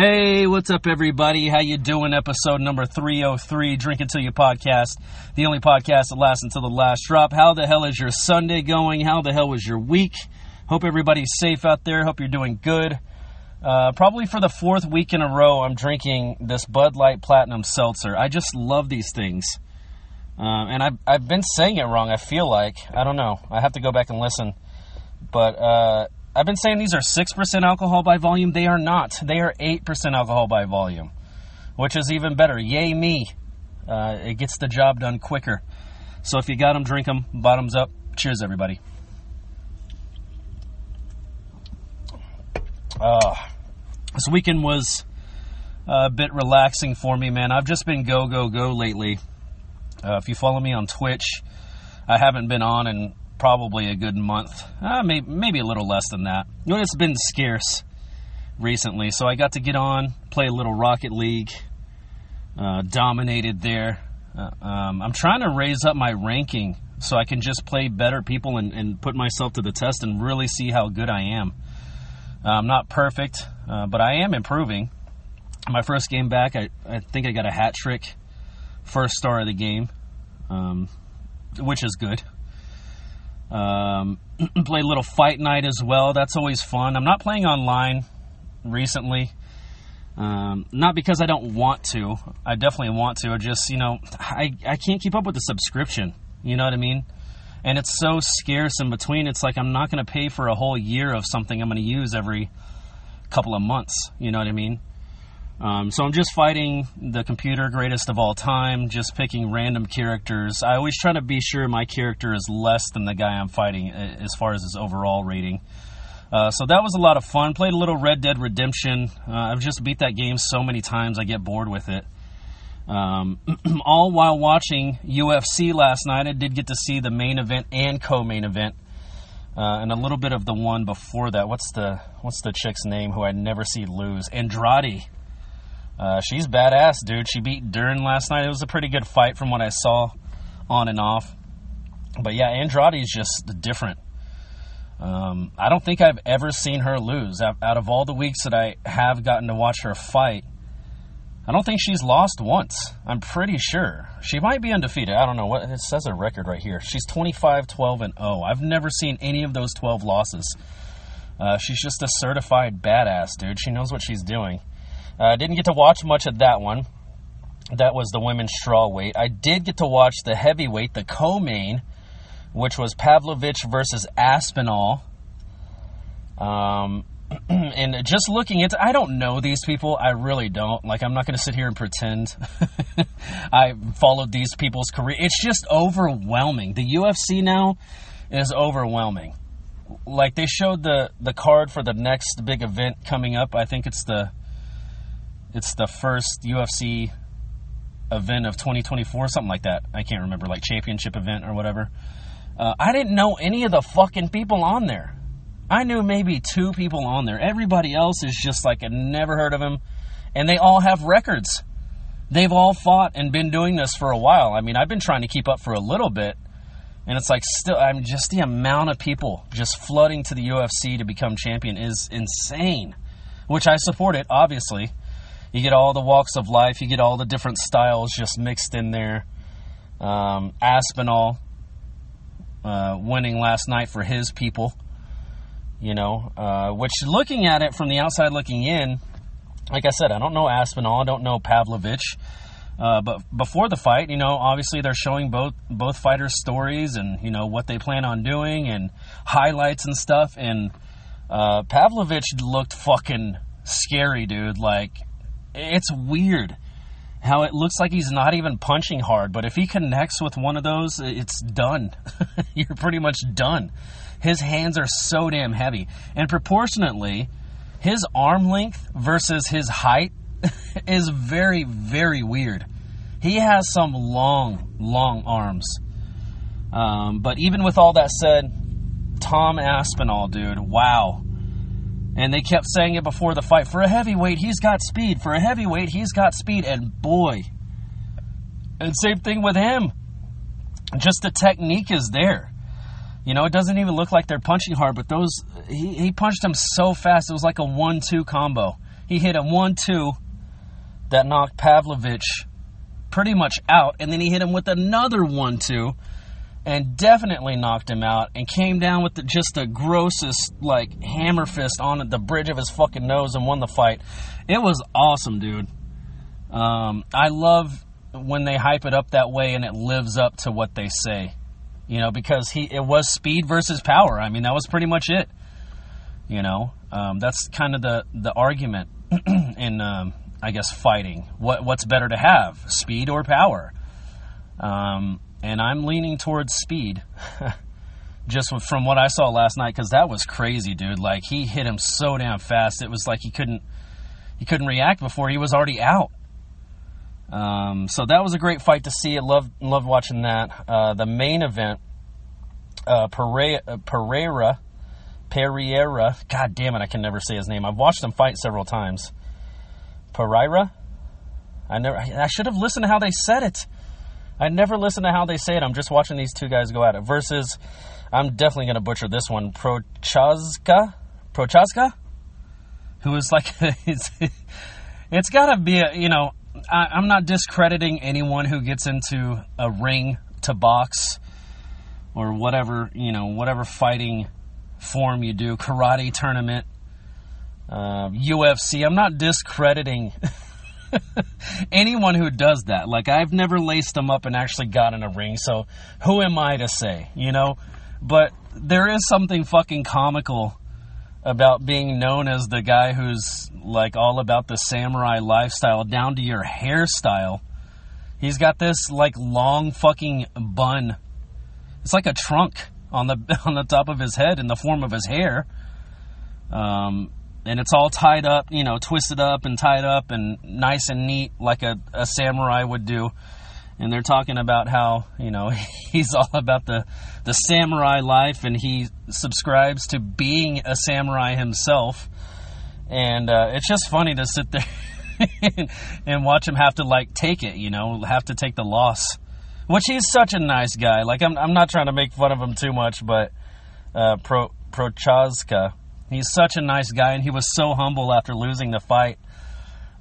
Hey, what's up, everybody? How you doing? Episode number 303, Drink Until You podcast, the only podcast that lasts until the last drop. How the hell is your Sunday going? How the hell was your week? Hope everybody's safe out there. Hope you're doing good. Uh, probably for the fourth week in a row, I'm drinking this Bud Light Platinum Seltzer. I just love these things. Uh, and I've, I've been saying it wrong, I feel like. I don't know. I have to go back and listen. But uh, I've been saying these are 6% alcohol by volume. They are not. They are 8% alcohol by volume, which is even better. Yay, me. Uh, it gets the job done quicker. So if you got them, drink them. Bottoms up. Cheers, everybody. Uh, this weekend was a bit relaxing for me, man. I've just been go, go, go lately. Uh, if you follow me on Twitch, I haven't been on in probably a good month, uh, maybe, maybe a little less than that. You know, it's been scarce recently, so I got to get on, play a little Rocket League, uh, dominated there. Uh, um, I'm trying to raise up my ranking so I can just play better people and, and, put myself to the test and really see how good I am. Uh, I'm not perfect, uh, but I am improving. My first game back, I, I think I got a hat trick, first star of the game, um, which is good. Um, play a little fight night as well. That's always fun. I'm not playing online recently. Um, not because I don't want to. I definitely want to. I just, you know, I, I can't keep up with the subscription. You know what I mean? And it's so scarce in between. It's like I'm not going to pay for a whole year of something I'm going to use every couple of months. You know what I mean? Um, so I'm just fighting the computer greatest of all time, just picking random characters. I always try to be sure my character is less than the guy I'm fighting as far as his overall rating. Uh, so that was a lot of fun. Played a little Red Dead Redemption. Uh, I've just beat that game so many times I get bored with it. Um, all while watching UFC last night, I did get to see the main event and co-main event, uh, and a little bit of the one before that. What's the what's the chick's name who I never see lose? Andrade uh, she's badass, dude. She beat Dern last night. It was a pretty good fight from what I saw on and off. But yeah, Andrade's just different. Um, I don't think I've ever seen her lose. Out of all the weeks that I have gotten to watch her fight, I don't think she's lost once. I'm pretty sure. She might be undefeated. I don't know what it says a record right here. She's 25, 12, and 0. I've never seen any of those 12 losses. Uh, she's just a certified badass, dude. She knows what she's doing. I uh, didn't get to watch much of that one. That was the women's straw weight. I did get to watch the heavyweight, the co-main, which was Pavlovich versus Aspinall. Um, and just looking into, I don't know these people. I really don't. Like, I'm not going to sit here and pretend I followed these people's career. It's just overwhelming. The UFC now is overwhelming. Like they showed the the card for the next big event coming up. I think it's the it's the first UFC event of 2024, something like that. I can't remember, like championship event or whatever. Uh, I didn't know any of the fucking people on there. I knew maybe two people on there. Everybody else is just like I never heard of them, and they all have records. They've all fought and been doing this for a while. I mean, I've been trying to keep up for a little bit, and it's like still, I'm just the amount of people just flooding to the UFC to become champion is insane, which I support it, obviously. You get all the walks of life. You get all the different styles just mixed in there. Um, Aspinall uh, winning last night for his people. You know, uh, which looking at it from the outside looking in, like I said, I don't know Aspinall. I don't know Pavlovich. Uh, but before the fight, you know, obviously they're showing both both fighters' stories and you know what they plan on doing and highlights and stuff. And uh, Pavlovich looked fucking scary, dude. Like it's weird how it looks like he's not even punching hard, but if he connects with one of those, it's done. You're pretty much done. His hands are so damn heavy. And proportionately, his arm length versus his height is very, very weird. He has some long, long arms. Um, but even with all that said, Tom Aspinall, dude, wow. And they kept saying it before the fight. For a heavyweight, he's got speed. For a heavyweight, he's got speed. And boy, and same thing with him. Just the technique is there. You know, it doesn't even look like they're punching hard, but those he, he punched him so fast. It was like a one-two combo. He hit him one two that knocked Pavlovich pretty much out, and then he hit him with another one two and definitely knocked him out and came down with the, just the grossest like hammer fist on the bridge of his fucking nose and won the fight. It was awesome, dude. Um, I love when they hype it up that way and it lives up to what they say. You know, because he it was speed versus power. I mean, that was pretty much it. You know, um, that's kind of the the argument in um, I guess fighting. What what's better to have, speed or power? Um, and I'm leaning towards speed. Just from what I saw last night, because that was crazy, dude. Like he hit him so damn fast, it was like he couldn't he couldn't react before he was already out. Um, so that was a great fight to see. I loved loved watching that. Uh, the main event, uh, Pereira, uh, Pereira, Pereira. God damn it, I can never say his name. I've watched him fight several times. Pereira. I never. I should have listened to how they said it. I never listen to how they say it. I'm just watching these two guys go at it. Versus, I'm definitely going to butcher this one. Prochazka? Prochazka? Who is like, it's, it's got to be a, you know, I, I'm not discrediting anyone who gets into a ring to box or whatever, you know, whatever fighting form you do, karate tournament, uh, UFC. I'm not discrediting anyone who does that. Like I've never laced them up and actually got in a ring, so who am I to say, you know? But there is something fucking comical about being known as the guy who's like all about the samurai lifestyle down to your hairstyle. He's got this like long fucking bun. It's like a trunk on the on the top of his head in the form of his hair. Um, and it's all tied up, you know, twisted up and tied up and nice and neat like a, a samurai would do. And they're talking about how, you know, he's all about the, the samurai life and he subscribes to being a samurai himself. And uh, it's just funny to sit there and, and watch him have to, like, take it, you know, have to take the loss. Which he's such a nice guy. Like, I'm, I'm not trying to make fun of him too much, but uh, Pro, Prochazka, He's such a nice guy, and he was so humble after losing the fight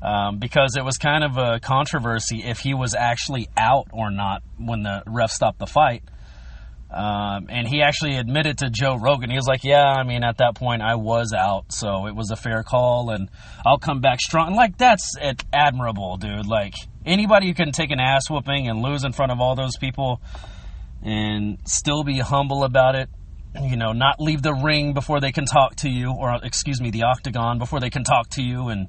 um, because it was kind of a controversy if he was actually out or not when the ref stopped the fight. Um, and he actually admitted to Joe Rogan. He was like, "Yeah, I mean, at that point, I was out, so it was a fair call, and I'll come back strong." Like, that's admirable, dude. Like anybody who can take an ass whooping and lose in front of all those people and still be humble about it you know, not leave the ring before they can talk to you, or excuse me, the octagon before they can talk to you, and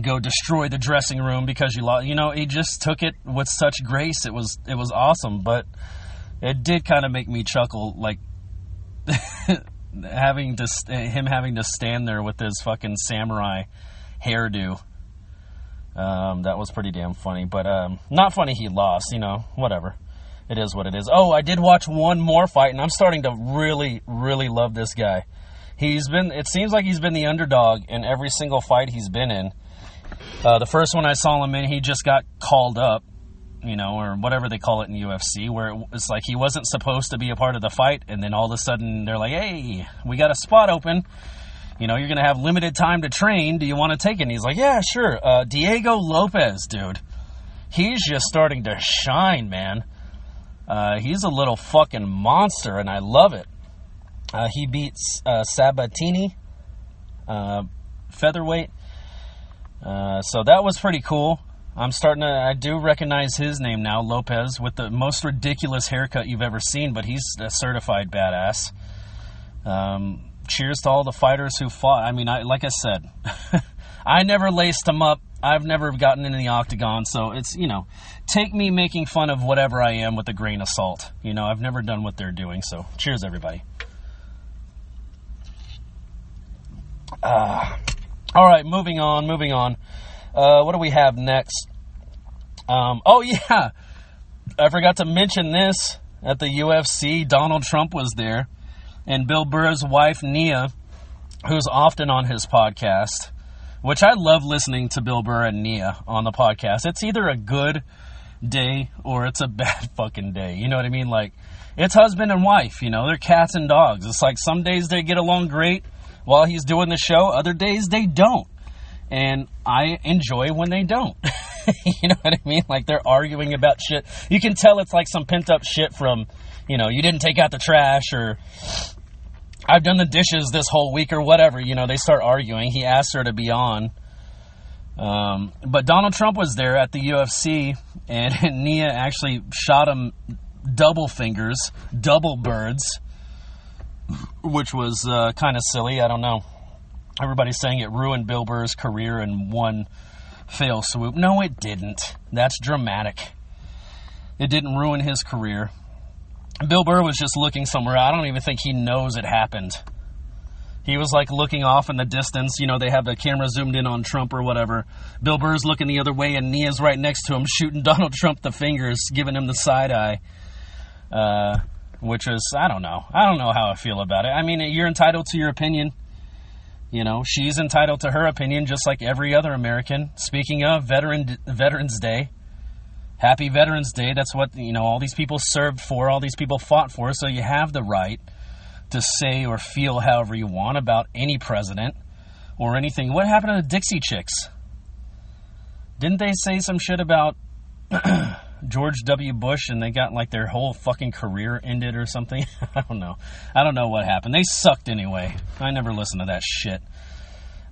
go destroy the dressing room because you lost. You know, he just took it with such grace. It was it was awesome, but it did kind of make me chuckle, like having to him having to stand there with his fucking samurai hairdo. Um, that was pretty damn funny, but um, not funny he lost. You know, whatever it is what it is. Oh, I did watch one more fight, and I'm starting to really, really love this guy. He's been, it seems like he's been the underdog in every single fight he's been in. Uh, the first one I saw him in, he just got called up, you know, or whatever they call it in UFC, where it's like he wasn't supposed to be a part of the fight, and then all of a sudden they're like, hey, we got a spot open. You know, you're going to have limited time to train. Do you want to take it? And he's like, yeah, sure. Uh, Diego Lopes, dude. He's just starting to shine, man. Uh, he's a little fucking monster, and I love it. Uh, he beats uh, Sabatini, uh, featherweight. Uh, so that was pretty cool. I'm starting to, I do recognize his name now, Lopes, with the most ridiculous haircut you've ever seen, but he's a certified badass. Um, cheers to all the fighters who fought. I mean, I, like I said, I never laced him up. I've never gotten into the octagon, so it's, you know, take me making fun of whatever I am with a grain of salt. You know, I've never done what they're doing, so cheers, everybody. Uh, all right, moving on, moving on. Uh, what do we have next? Um, oh, yeah, I forgot to mention this at the UFC. Donald Trump was there, and Bill Burr's wife, Nia, who's often on his podcast which I love listening to Bill Burr and Nia on the podcast. It's either a good day or it's a bad fucking day. You know what I mean? Like, it's husband and wife, you know, they're cats and dogs. It's like some days they get along great while he's doing the show, other days they don't. and I enjoy when they don't. you know what I mean? Like they're arguing about shit. You can tell it's like some pent up shit from, you know, you didn't take out the trash or I've done the dishes this whole week or whatever. You know, they start arguing. He asked her to be on. Um, but Donald Trump was there at the UFC, and Nia actually shot him double fingers, double birds, which was uh, kind of silly. I don't know. Everybody's saying it ruined Bill Burr's career in one fail swoop. No, it didn't. That's dramatic. It didn't ruin his career. Bill Burr was just looking somewhere. I don't even think he knows it happened. He was like looking off in the distance. You know, they have the camera zoomed in on Trump or whatever. Bill Burr's looking the other way, and Nia's right next to him, shooting Donald Trump the fingers, giving him the side eye. Uh, which is, I don't know. I don't know how I feel about it. I mean, you're entitled to your opinion. You know, she's entitled to her opinion just like every other American. Speaking of Veteran Veterans Day, Happy Veterans Day. That's what, you know, all these people served for, all these people fought for, so you have the right to say or feel however you want about any president or anything. What happened to the Dixie Chicks? Didn't they say some shit about George W. Bush and they got like their whole fucking career ended or something? I don't know. I don't know what happened. They sucked anyway. I never listened to that shit.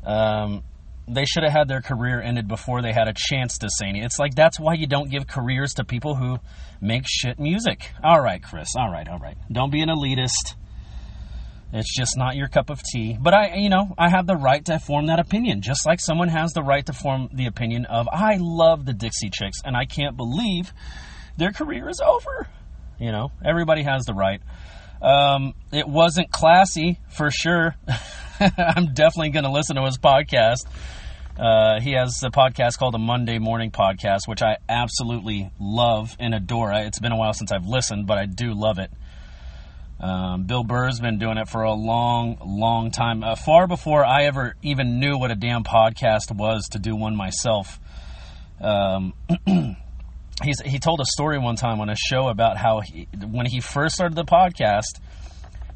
Um, they should have had their career ended before they had a chance to say anything. It's like that's why you don't give careers to people who make shit music. All right, Chris. All right, all right. Don't be an elitist. It's just not your cup of tea. But I, you know, I have the right to form that opinion, just like someone has the right to form the opinion of, I love the Dixie Chicks and I can't believe their career is over. You know, everybody has the right. Um, it wasn't classy for sure. I'm definitely going to listen to his podcast. Uh, he has a podcast called the Monday Morning Podcast, which I absolutely love and adore. It's been a while since I've listened, but I do love it. Um, Bill Burr's been doing it for a long, long time, uh, far before I ever even knew what a damn podcast was to do one myself. Um, he told a story one time on a show about how he, when he first started the podcast,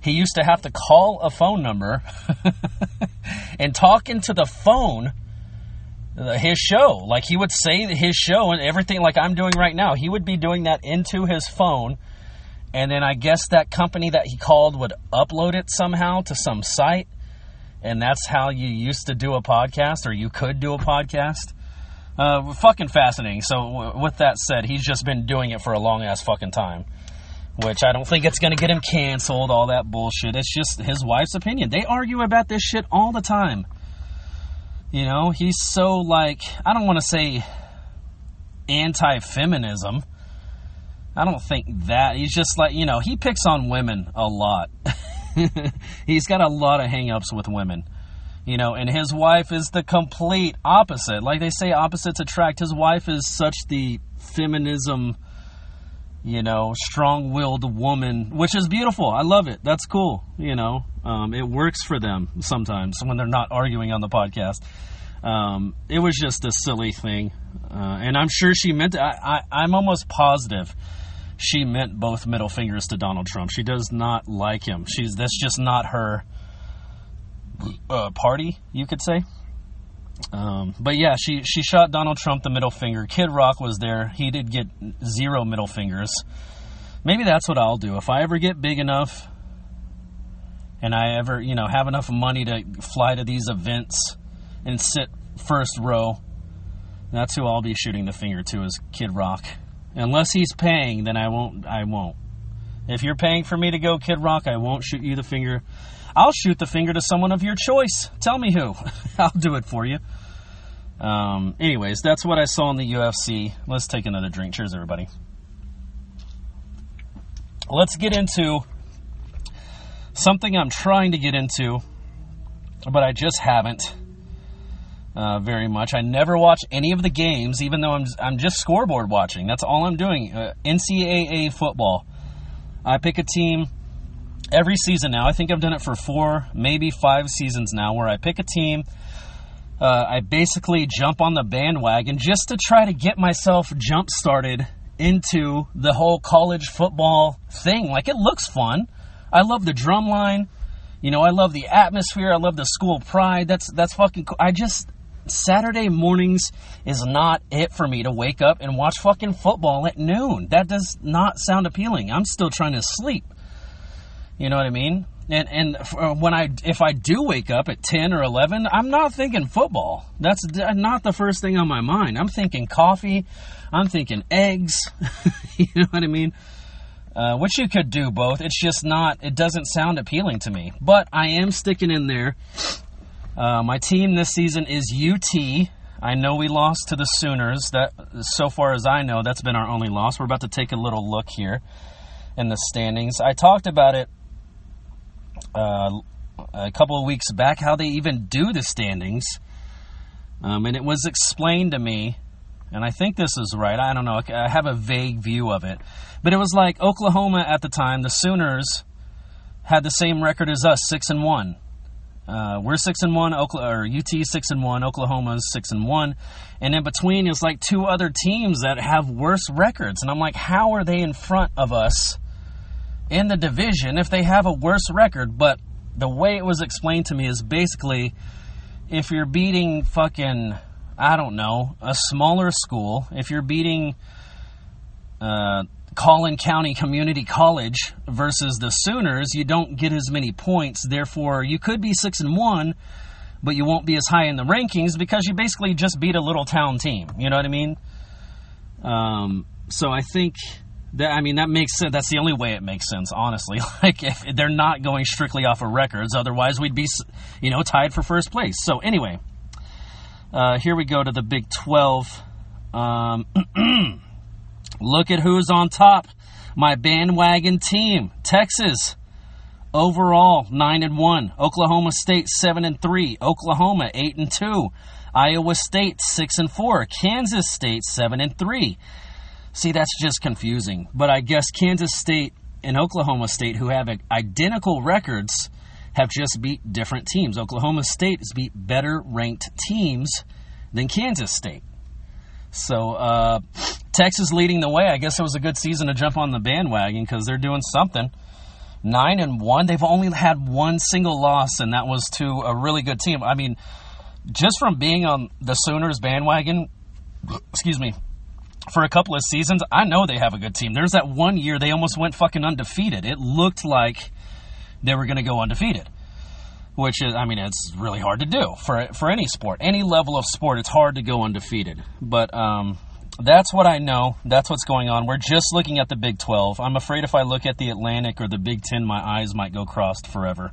he used to have to call a phone number and talk into the phone his show. Like he would say his show and everything like I'm doing right now. He would be doing that into his phone and then I guess that company that he called would upload it somehow to some site, and that's how you used to do a podcast, or you could do a podcast. Uh, fucking fascinating. So, w- with that said, he's just been doing it for a long ass fucking time, which I don't think it's gonna get him canceled. All that bullshit. It's just his wife's opinion. They argue about this shit all the time. You know, he's so like I don't want to say anti-feminism I don't think that. He's just like, you know, he picks on women a lot. He's got a lot of hangups with women. You know, and his wife is the complete opposite. Like they say, opposites attract. His wife is such the feminism, you know, strong willed woman, which is beautiful. I love it. That's cool. You know, um, it works for them sometimes when they're not arguing on the podcast. Um, it was just a silly thing. Uh, and I'm sure she meant it. I, I, I'm almost positive she meant both middle fingers to Donald Trump. She does not like him. She's that's just not her uh, party, you could say. Um, but yeah, she she shot Donald Trump the middle finger. Kid Rock was there. He did get zero middle fingers. Maybe that's what I'll do if I ever get big enough and I ever, you know, have enough money to fly to these events and sit first row. That's who I'll be shooting the finger to is Kid Rock. Unless he's paying, then I won't. I won't. If you're paying for me to go Kid Rock, I won't shoot you the finger. I'll shoot the finger to someone of your choice. Tell me who. I'll do it for you. Um, anyways, that's what I saw in the UFC. Let's take another drink. Cheers, everybody. Let's get into something I'm trying to get into, but I just haven't uh, very much. I never watch any of the games, even though I'm I'm just scoreboard watching. That's all I'm doing. Uh, NCAA football. I pick a team every season now. I think I've done it for four, maybe five seasons now, where I pick a team. Uh, I basically jump on the bandwagon just to try to get myself jump started into the whole college football thing. Like it looks fun. I love the drum line. You know, I love the atmosphere. I love the school pride. That's that's fucking cool. I just Saturday mornings is not it for me to wake up and watch fucking football at noon. That does not sound appealing. I'm still trying to sleep. You know what I mean? And and uh, when I if I do wake up at 10 or 11, I'm not thinking football. That's not the first thing on my mind. I'm thinking coffee. I'm thinking eggs. you know what I mean? Uh, which you could do both. It's just not. It doesn't sound appealing to me. But I am sticking in there. Uh, my team this season is UT. I know we lost to the Sooners. That, so far as I know, that's been our only loss. We're about to take a little look here in the standings. I talked about it uh, a couple of weeks back how they even do the standings. Um, and it was explained to me, and I think this is right. I don't know. I have a vague view of it. But it was like Oklahoma at the time, the Sooners had the same record as us, 6 and 1. Uh, we're six and one, Oklahoma, or UT six and one, Oklahoma's six and one, and in between is like two other teams that have worse records. And I'm like, how are they in front of us in the division if they have a worse record. But the way it was explained to me is basically if you're beating fucking, I don't know, a smaller school, if you're beating uh, Collin County Community College versus the Sooners, you don't get as many points. Therefore, you could be 6 and 1, but you won't be as high in the rankings because you basically just beat a little town team. You know what I mean? Um, so I think that, I mean, that makes sense. That's the only way it makes sense, honestly. Like, if they're not going strictly off of records, otherwise we'd be, you know, tied for first place. So, anyway, uh, here we go to the Big 12. Um, look at who's on top. My bandwagon team, Texas. Overall, 9 and 1. Oklahoma State 7 and 3. Oklahoma 8 and 2. Iowa State 6 and 4. Kansas State 7 and 3. See, that's just confusing. But I guess Kansas State and Oklahoma State, who have identical records, have just beat different teams. Oklahoma State has beat better ranked teams than Kansas State. So uh, Texas leading the way. I guess it was a good season to jump on the bandwagon because they're doing something. Nine and one. They've only had one single loss, and that was to a really good team. I mean, just from being on the Sooners bandwagon, excuse me, for a couple of seasons, I know they have a good team. There's that one year they almost went fucking undefeated. It looked like they were going to go undefeated, which is, I mean, it's really hard to do for for any sport, any level of sport. It's hard to go undefeated, but um, that's what I know. That's what's going on. We're just looking at the Big 12. I'm afraid if I look at the Atlantic or the Big 10, my eyes might go crossed forever.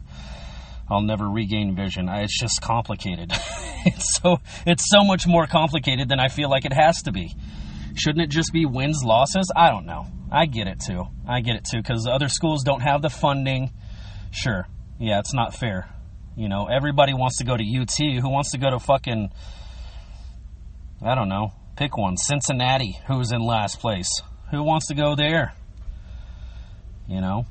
I'll never regain vision. I, it's just complicated. it's so it's so much more complicated than I feel like it has to be. Shouldn't it just be wins, losses? I don't know. I get it too. I get it too because other schools don't have the funding. Sure. Yeah, it's not fair. You know, everybody wants to go to UT. Who wants to go to fucking, I don't know, pick one. Cincinnati, who's in last place. Who wants to go there? You know?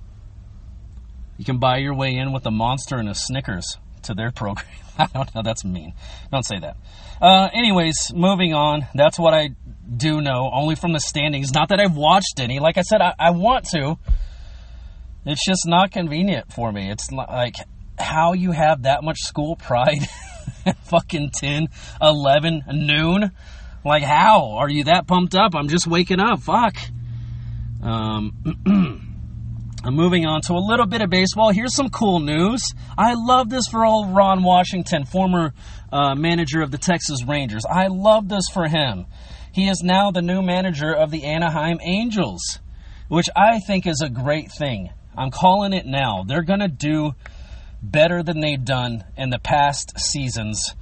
You can buy your way in with a monster and a Snickers to their program. I don't know. That's mean. Don't say that. Uh, anyways, moving on. That's what I do know, only from the standings. Not that I've watched any. Like I said, I, I want to. It's just not convenient for me. It's like how you have that much school pride fucking 10, 11, noon. Like, how? Are you that pumped up? I'm just waking up. Fuck. Um. I'm moving on to a little bit of baseball. Here's some cool news. I love this for old Ron Washington, former uh, manager of the Texas Rangers. I love this for him. He is now the new manager of the Anaheim Angels, which I think is a great thing. I'm calling it now. They're going to do better than they've done in the past seasons.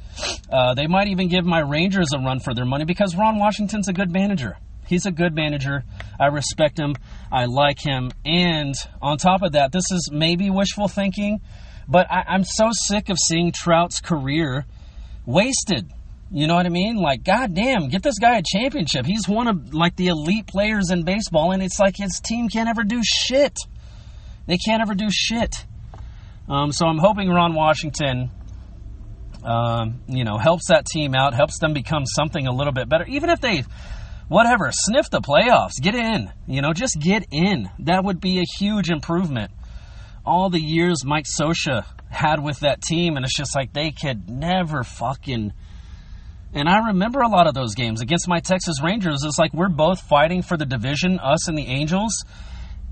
Uh, they might even give my Rangers a run for their money because Ron Washington's a good manager. He's a good manager. I respect him. I like him. And on top of that, this is maybe wishful thinking, but I, I'm so sick of seeing Trout's career wasted. You know what I mean? Like, goddamn, get this guy a championship. He's one of like the elite players in baseball, and it's like his team can't ever do shit. They can't ever do shit. Um, so I'm hoping Ron Washington, um, you know, helps that team out, helps them become something a little bit better. Even if they whatever, sniff the playoffs, get in. You know, just get in. That would be a huge improvement. All the years Mike Scioscia had with that team, and it's just like they could never fucking And I remember a lot of those games against my Texas Rangers. It's like we're both fighting for the division, us and the Angels,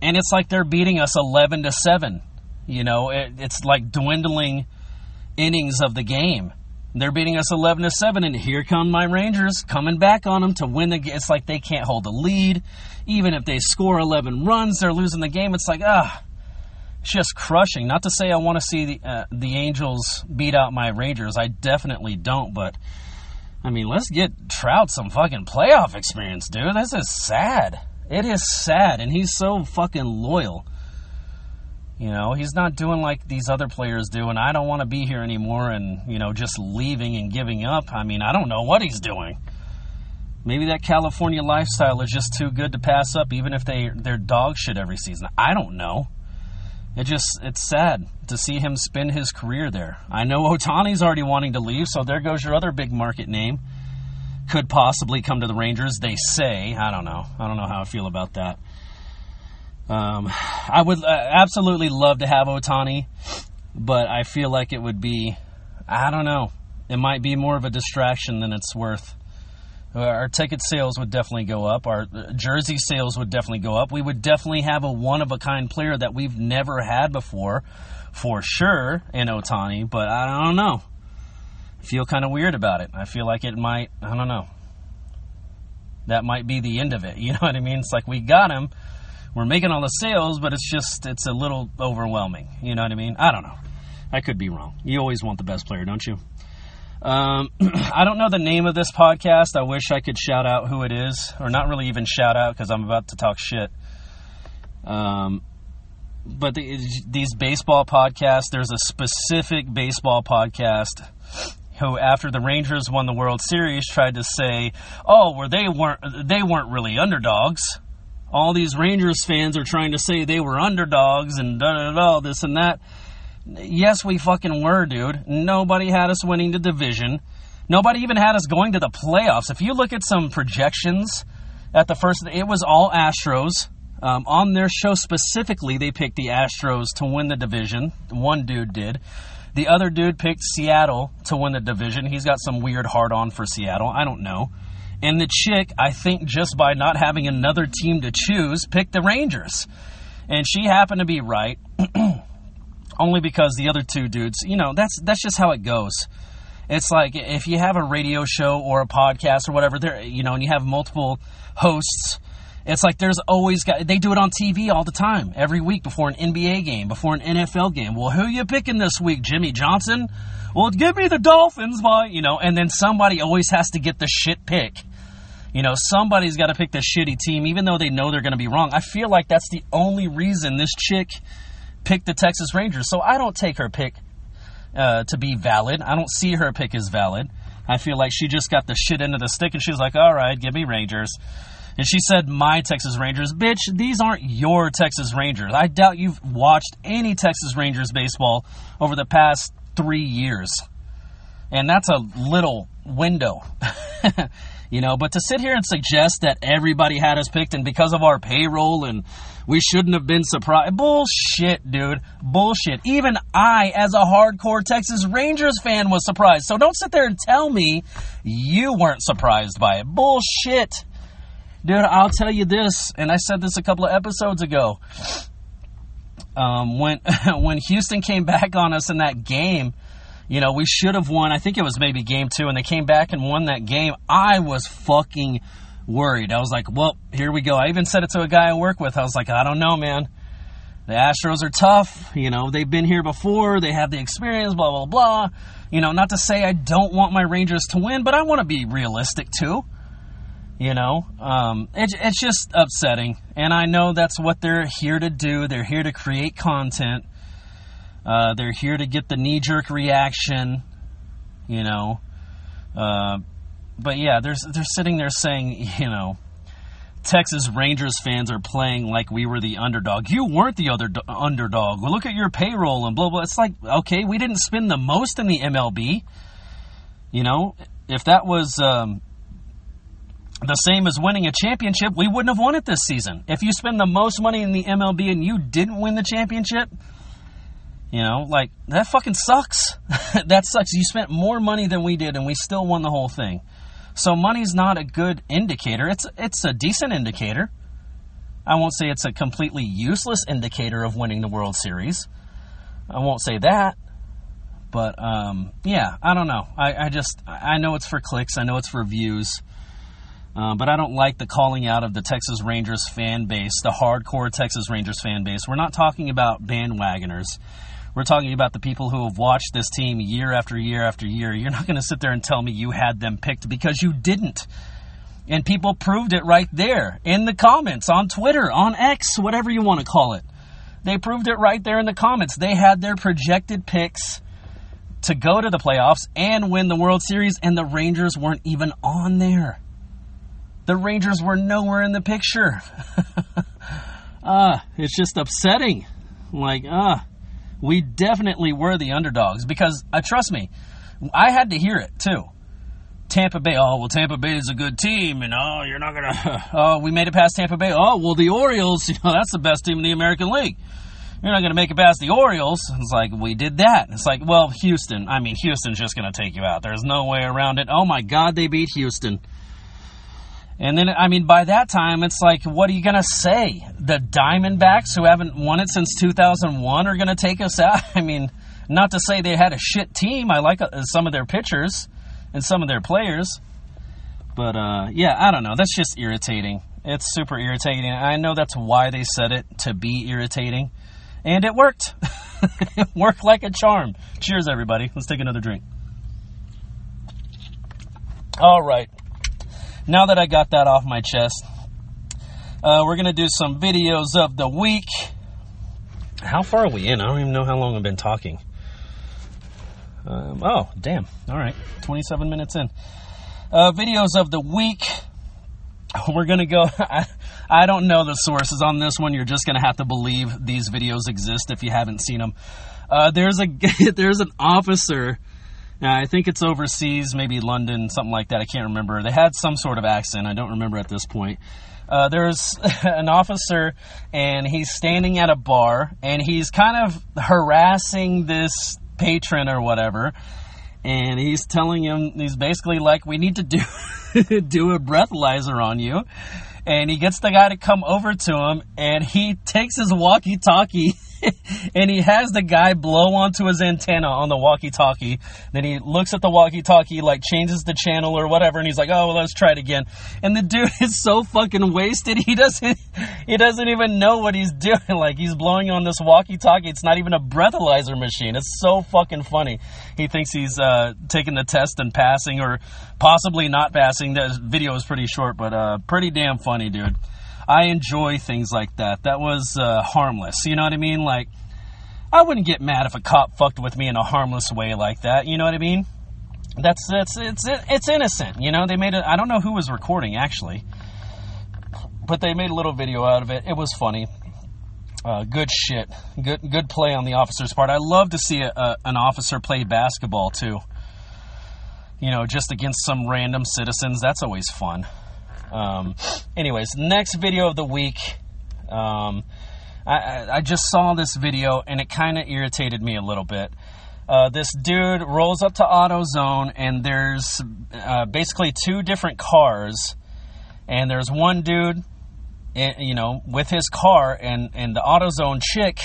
and it's like they're beating us 11 to 7. You know, it, it's like dwindling innings of the game. They're beating us 11 to 7, and here come my Rangers coming back on them to win the game. It's like they can't hold the lead. Even if they score 11 runs, they're losing the game. It's like, ah, it's just crushing. Not to say I want to see the, uh, the Angels beat out my Rangers. I definitely don't, but I mean, let's get Trout some fucking playoff experience, dude. This is sad. It is sad, and he's so fucking loyal. You know, he's not doing like these other players do, and I don't want to be here anymore and, you know, just leaving and giving up. I mean, I don't know what he's doing. Maybe that California lifestyle is just too good to pass up, even if they, they're dog shit every season. I don't know. It just, it's sad to see him spend his career there. I know Ohtani's already wanting to leave, so there goes your other big market name. Could possibly come to the Rangers, they say. I don't know. I don't know how I feel about that. Um, I would uh, absolutely love to have Ohtani, but I feel like it would be, I don't know, it might be more of a distraction than it's worth. Uh, our ticket sales would definitely go up. Our uh, jersey sales would definitely go up. We would definitely have a one of a kind player that we've never had before, for sure, in Ohtani, But I don't know. I feel kind of weird about it. I feel like it might. I don't know. That might be the end of it. You know what I mean? It's like we got him we're making all the sales, but it's just it's a little overwhelming. You know what I mean? I don't know. I could be wrong. You always want the best player, don't you? Um, I don't know the name of this podcast. I wish I could shout out who it is, or not really even shout out because I'm about to talk shit. Um, but the, these baseball podcasts, there's a specific baseball podcast who, after the Rangers won the World Series, tried to say, "Oh, where they weren't they weren't really underdogs." All these Rangers fans are trying to say they were underdogs and da da da, this and that. Yes, we fucking were, dude. Nobody had us winning the division. Nobody even had us going to the playoffs. If you look at some projections at the first, it was all Astros. Um, on their show specifically, they picked the Astros to win the division. One dude did. The other dude picked Seattle to win the division. He's got some weird hard on for Seattle. I don't know. And the chick, I think just by not having another team to choose, picked the Rangers. And she happened to be right. Only because the other two dudes, you know, that's that's just how it goes. It's like if you have a radio show or a podcast or whatever, there you know, and you have multiple hosts, it's like there's always got they do it on TV all the time, every week before an NBA game, before an NFL game. Well, who you picking this week, Jimmy Johnson? Well, give me the Dolphins, by you know, and then somebody always has to get the shit pick. You know, somebody's got to pick the shitty team, even though they know they're going to be wrong. I feel like that's the only reason this chick picked the Texas Rangers. So I don't take her pick uh, to be valid. I don't see her pick as valid. I feel like she just got the shit into the stick and she was like, all right, give me Rangers. And she said, my Texas Rangers. Bitch, these aren't your Texas Rangers. I doubt you've watched any Texas Rangers baseball over the past three years. And that's a little window. you know, but to sit here and suggest that everybody had us picked and because of our payroll and we shouldn't have been surprised. Bullshit, dude. Bullshit. Even I, as a hardcore Texas Rangers fan, was surprised. So don't sit there and tell me you weren't surprised by it. Bullshit. Dude, I'll tell you this, and I said this a couple of episodes ago. Um, when when Houston came back on us in that game, you know, we should have won. I think it was maybe game two, and they came back and won that game. I was fucking worried. I was like, well, here we go. I even said it to a guy I work with. I was like, I don't know, man. The Astros are tough. You know, they've been here before. They have the experience, blah, blah, blah. You know, not to say I don't want my Rangers to win, but I want to be realistic too. You know, um, it, it's just upsetting. And I know that's what they're here to do. They're here to create content. Uh, they're here to get the knee jerk reaction, you know. Uh, but yeah, they're, they're sitting there saying, you know, Texas Rangers fans are playing like we were the underdog. You weren't the other underdog. Look at your payroll and blah, blah. It's like, okay, we didn't spend the most in the MLB. You know, if that was um, the same as winning a championship, we wouldn't have won it this season. If you spend the most money in the MLB and you didn't win the championship, You know, like that fucking sucks. that sucks. You spent more money than we did and we still won the whole thing. So money's not a good indicator. It's it's a decent indicator. I won't say it's a completely useless indicator of winning the World Series. I won't say that. But um, yeah, I don't know. I, I just I know it's for clicks. I know it's for views. Uh, but I don't like the calling out of the Texas Rangers fan base, the hardcore Texas Rangers fan base. We're not talking about bandwagoners. We're talking about the people who have watched this team year after year after year. You're not going to sit there and tell me you had them picked because you didn't. And people proved it right there in the comments, on Twitter, on X, whatever you want to call it. They proved it right there in the comments. They had their projected picks to go to the playoffs and win the World Series, and the Rangers weren't even on there. The Rangers were nowhere in the picture. uh, it's just upsetting. Like, uh, we definitely were the underdogs because, uh, trust me, I had to hear it too. Tampa Bay, oh, well, Tampa Bay is a good team, and oh, you're not going to, oh, we made it past Tampa Bay. Oh, well, the Orioles, you know, that's the best team in the American League. You're not going to make it past the Orioles. It's like, we did that. It's like, well, Houston, I mean, Houston's just going to take you out. There's no way around it. Oh my God, they beat Houston. And then, I mean, by that time, it's like, what are you going to say? The Diamondbacks, who haven't won it since 2001, are going to take us out? I mean, not to say they had a shit team. I like uh, some of their pitchers and some of their players. But, uh, yeah, I don't know. That's just irritating. It's super irritating. I know that's why they said it, to be irritating. And it worked. it worked like a charm. Cheers, everybody. Let's take another drink. All right now that I got that off my chest, uh, we're going to do some videos of the week. How far are we in? I don't even know how long I've been talking. Um, oh, damn. All right. 27 minutes in. Uh, videos of the week. We're going to go. I, I don't know the sources on this one. You're just going to have to believe these videos exist if you haven't seen them. Uh, there's a there's an officer I think it's overseas, maybe London, something like that. I can't remember. They had some sort of accent. I don't remember at this point. Uh, there's an officer, and he's standing at a bar, and he's kind of harassing this patron or whatever. And he's telling him, he's basically like, we need to do, do a breathalyzer on you. And he gets the guy to come over to him, and he takes his walkie talkie and he has the guy blow onto his antenna on the walkie-talkie. Then he looks at the walkie-talkie, like changes the channel or whatever, and he's like, "Oh, well, let's try it again." And the dude is so fucking wasted. He doesn't, he doesn't even know what he's doing. Like he's blowing on this walkie-talkie. It's not even a breathalyzer machine. It's so fucking funny. He thinks he's uh, taking the test and passing, or possibly not passing. The video is pretty short, but uh, pretty damn funny, dude. I enjoy things like that. That was uh, harmless. You know what I mean? Like, I wouldn't get mad if a cop fucked with me in a harmless way like that. You know what I mean? That's that's it's it's innocent. You know, they made it. I don't know who was recording actually, but they made a little video out of it. It was funny. Uh, good shit. Good good play on the officer's part. I love to see a, a, an officer play basketball too. You know, just against some random citizens. That's always fun. Um, anyways, next video of the week. Um, I, I just saw this video and it kind of irritated me a little bit. Uh, this dude rolls up to AutoZone and there's uh, basically two different cars, and there's one dude, you know, with his car, and and the AutoZone chick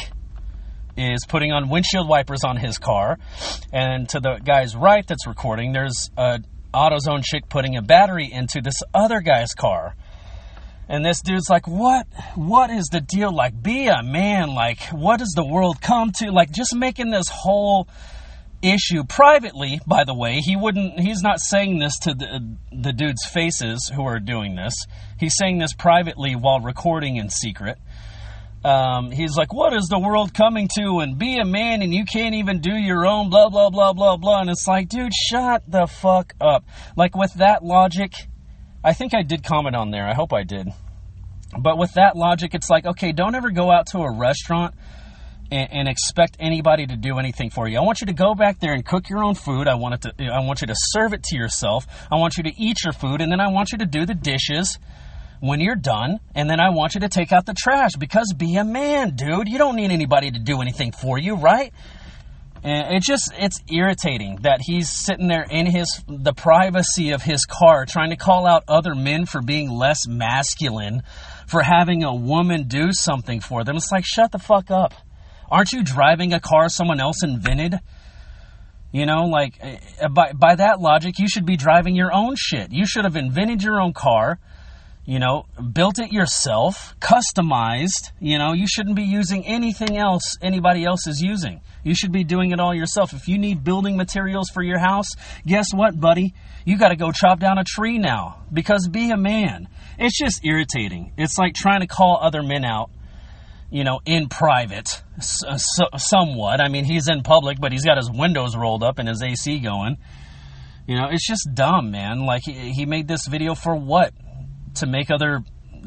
is putting on windshield wipers on his car, and to the guy's right that's recording, there's a AutoZone chick putting a battery into this other guy's car. And this dude's like, what? What is the deal? Like, be a man. Like, what does the world come to? Like, just making this whole issue privately, by the way. He wouldn't, he's not saying this to the, the dude's faces who are doing this. He's saying this privately while recording in secret. Um, he's like, What is the world coming to? And be a man and you can't even do your own, blah, blah, blah, blah, blah. And it's like, dude, shut the fuck up. Like, with that logic, I think I did comment on there. I hope I did. But with that logic, it's like, okay, don't ever go out to a restaurant and, and, expect anybody to do anything for you. I want you to go back there and cook your own food. I want it to. I want you to serve it to yourself. I want you to eat your food, and then I want you to do the dishes when you're done, and then I want you to take out the trash because be a man, dude. You don't need anybody to do anything for you, right? And it just it's irritating that he's sitting there in his the privacy of his car trying to call out other men for being less masculine, for having a woman do something for them. It's like shut the fuck up. Aren't you driving a car someone else invented? You know, like eh, by by that logic, you should be driving your own shit. You should have invented your own car you know, built it yourself, customized. You know, you shouldn't be using anything else anybody else is using. You should be doing it all yourself. If you need building materials for your house, guess what, buddy? You got to go chop down a tree now because be a man. It's just irritating. It's like trying to call other men out, you know, in private, uh, so, somewhat. I mean, he's in public, but he's got his windows rolled up and his AC going. You know, it's just dumb, man. Like, he, he made this video for what? To make other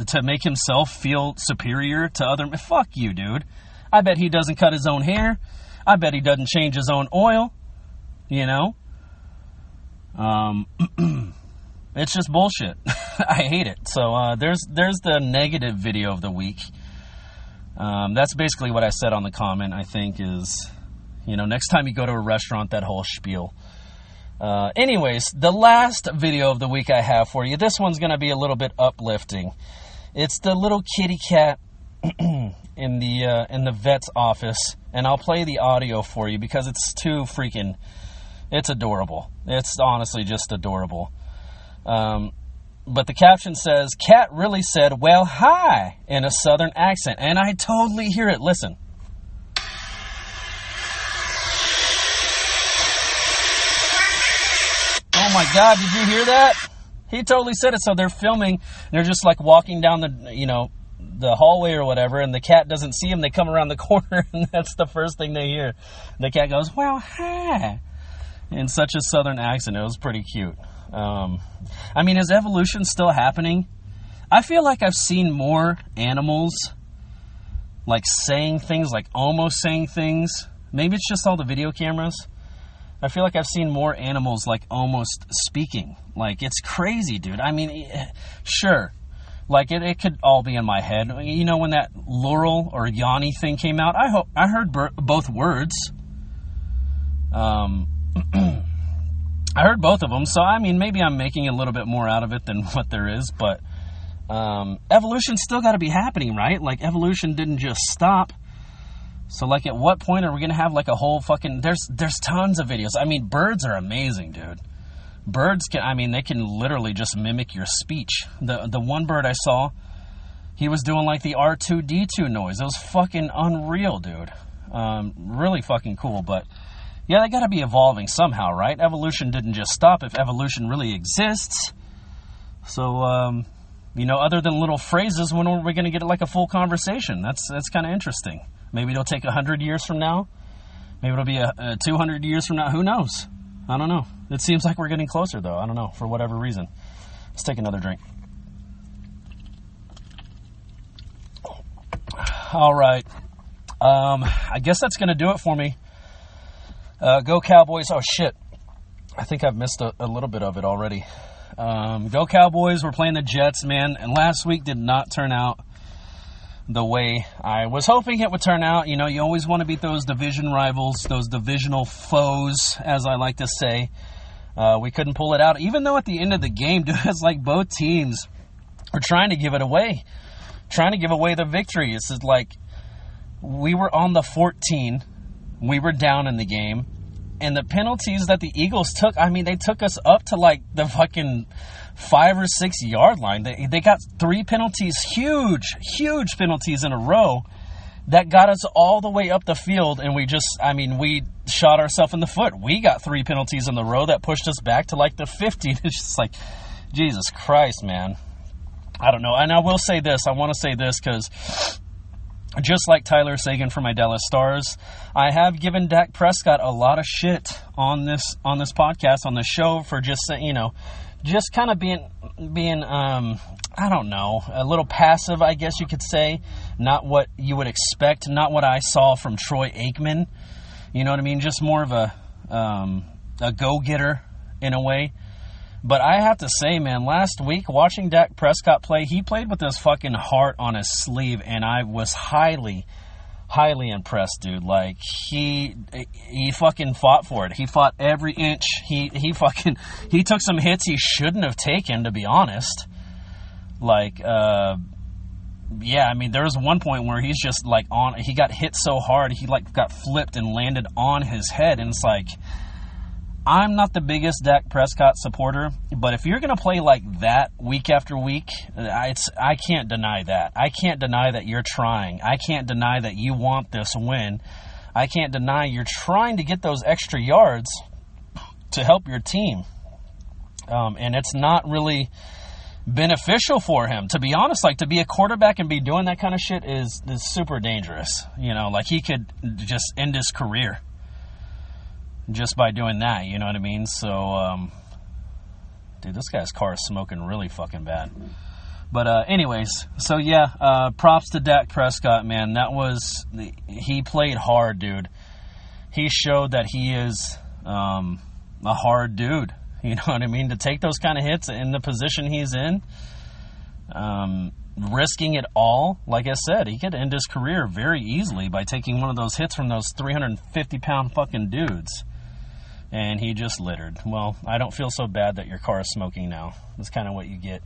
to make himself feel superior to other fuck you dude. I bet he doesn't cut his own hair. I bet he doesn't change his own oil you know? Um it's just bullshit. I hate it. So uh, there's there's the negative video of the week. Um, that's basically what i said on the comment i think is you know next time you go to a restaurant that whole spiel uh, anyways, the last video of the week I have for you, this one's going to be a little bit uplifting. It's the little kitty cat in the uh, in the vet's office, and I'll play the audio for you because it's too freaking, it's adorable. It's honestly just adorable. Um, but the caption says, "Cat really said, well, hi,' in a southern accent, and I totally hear it. Listen." My God, did you hear that? He totally said it. So they're filming. They're just like walking down the, you know, the hallway or whatever, and the cat doesn't see him. They come around the corner, and that's the first thing they hear. The cat goes, "Well, hi," in such a southern accent. It was pretty cute. Um, I mean, is evolution still happening? I feel like I've seen more animals like saying things, like almost saying things. Maybe it's just all the video cameras. I feel like I've seen more animals like almost speaking. Like it's crazy, dude. I mean, eh, sure, like it, it could all be in my head. You know, when that Laurel or Yanni thing came out, I hope I heard ber- both words. Um, I heard both of them, so I mean, maybe I'm making a little bit more out of it than what there is, but um, evolution still got to be happening, right? Like evolution didn't just stop. So like at what point are we gonna have like a whole fucking there's there's tons of videos. I mean birds are amazing, dude. Birds can I mean they can literally just mimic your speech. The the one bird I saw, he was doing like the R two D two noise. It was fucking unreal, dude. Um, really fucking cool. But yeah, they gotta be evolving somehow, right? Evolution didn't just stop if evolution really exists. So um, you know, other than little phrases, when are we gonna get like a full conversation? That's that's kind of interesting. Maybe it'll take 100 years from now. Maybe it'll be a, a 200 years from now. Who knows? I don't know. It seems like we're getting closer, though. I don't know, for whatever reason. Let's take another drink. All right. Um, I guess that's going to do it for me. Uh, go Cowboys. Oh, shit. I think I've missed a, a little bit of it already. Um, go Cowboys. We're playing the Jets, man. And last week did not turn out the way I was hoping it would turn out. You know, you always want to beat those division rivals, those divisional foes, as I like to say. Uh, we couldn't pull it out, even though at the end of the game, dude, it's like both teams were trying to give it away, trying to give away the victory. It's like we were on the 14, we were down in the game, and the penalties that the Eagles took, I mean, they took us up to like the fucking five or six yard line. They, they got three penalties, huge, huge penalties in a row that got us all the way up the field. And we just, I mean, we shot ourselves in the foot. We got three penalties in the row that pushed us back to like the 50. It's just like, Jesus Christ, man. I don't know. And I will say this I want to say this because just like Tyler Seguin for my Dallas Stars, I have given Dak Prescott a lot of shit on this on this podcast on the show for just you know just kind of being being um, I don't know a little passive, I guess you could say. Not what you would expect, not what I saw from Troy Aikman. You know what I mean? Just more of a um, a go getter in a way. But I have to say, man, last week watching Dak Prescott play, he played with his fucking heart on his sleeve, and I was highly, highly impressed, dude. Like he he fucking fought for it. He fought every inch. He he fucking he took some hits he shouldn't have taken, to be honest. Like uh yeah, I mean, there was one point where he's just like on. He got hit so hard, he like got flipped and landed on his head, and it's like, I'm not the biggest Dak Prescott supporter, but if you're going to play like that week after week, it's I can't deny that. I can't deny that you're trying. I can't deny that you want this win. I can't deny you're trying to get those extra yards to help your team. Um, and it's not really beneficial for him. To be honest, like to be a quarterback and be doing that kind of shit is is super dangerous. You know, like he could just end his career just by doing that. You know what I mean? So, um, dude, this guy's car is smoking really fucking bad. But uh, anyways, so yeah, uh, props to Dak Prescott, man. That was he played hard, dude. He showed that he is um, a hard dude. You know what I mean? To take those kind of hits in the position he's in, um, risking it all, like I said, he could end his career very easily by taking one of those hits from those 350 pound fucking dudes. And he just littered. Well, I don't feel so bad that your car is smoking now. That's kind of what you get.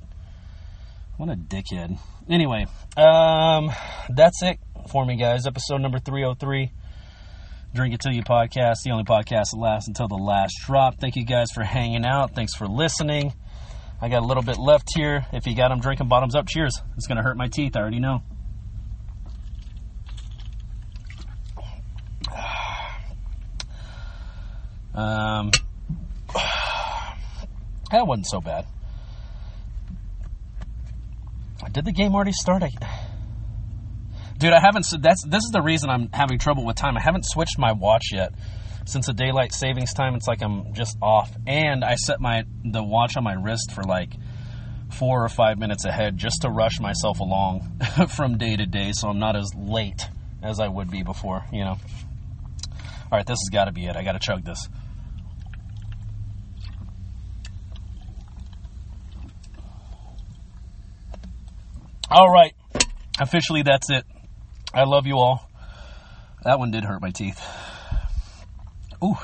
What a dickhead. Anyway, um, that's it for me, guys. Episode number 303. Drink It Till You podcast, the only podcast that lasts until the last drop. Thank you guys for hanging out. Thanks for listening. I got a little bit left here. If you got them drinking bottoms up, cheers. It's going to hurt my teeth, I already know. Um, that wasn't so bad. Did the game already start? I, Dude, I haven't. That's this is the reason I'm having trouble with time. I haven't switched my watch yet since the daylight savings time. It's like I'm just off, and I set my the watch on my wrist for like four or five minutes ahead just to rush myself along from day to day, so I'm not as late as I would be before. You know. All right, this has got to be it. I got to chug this. All right, officially that's it. I love you all. That one did hurt my teeth. Ooh.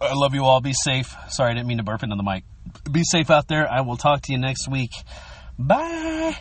I love you all. Be safe. Sorry, I didn't mean to burp into the mic. Be safe out there. I will talk to you next week. Bye.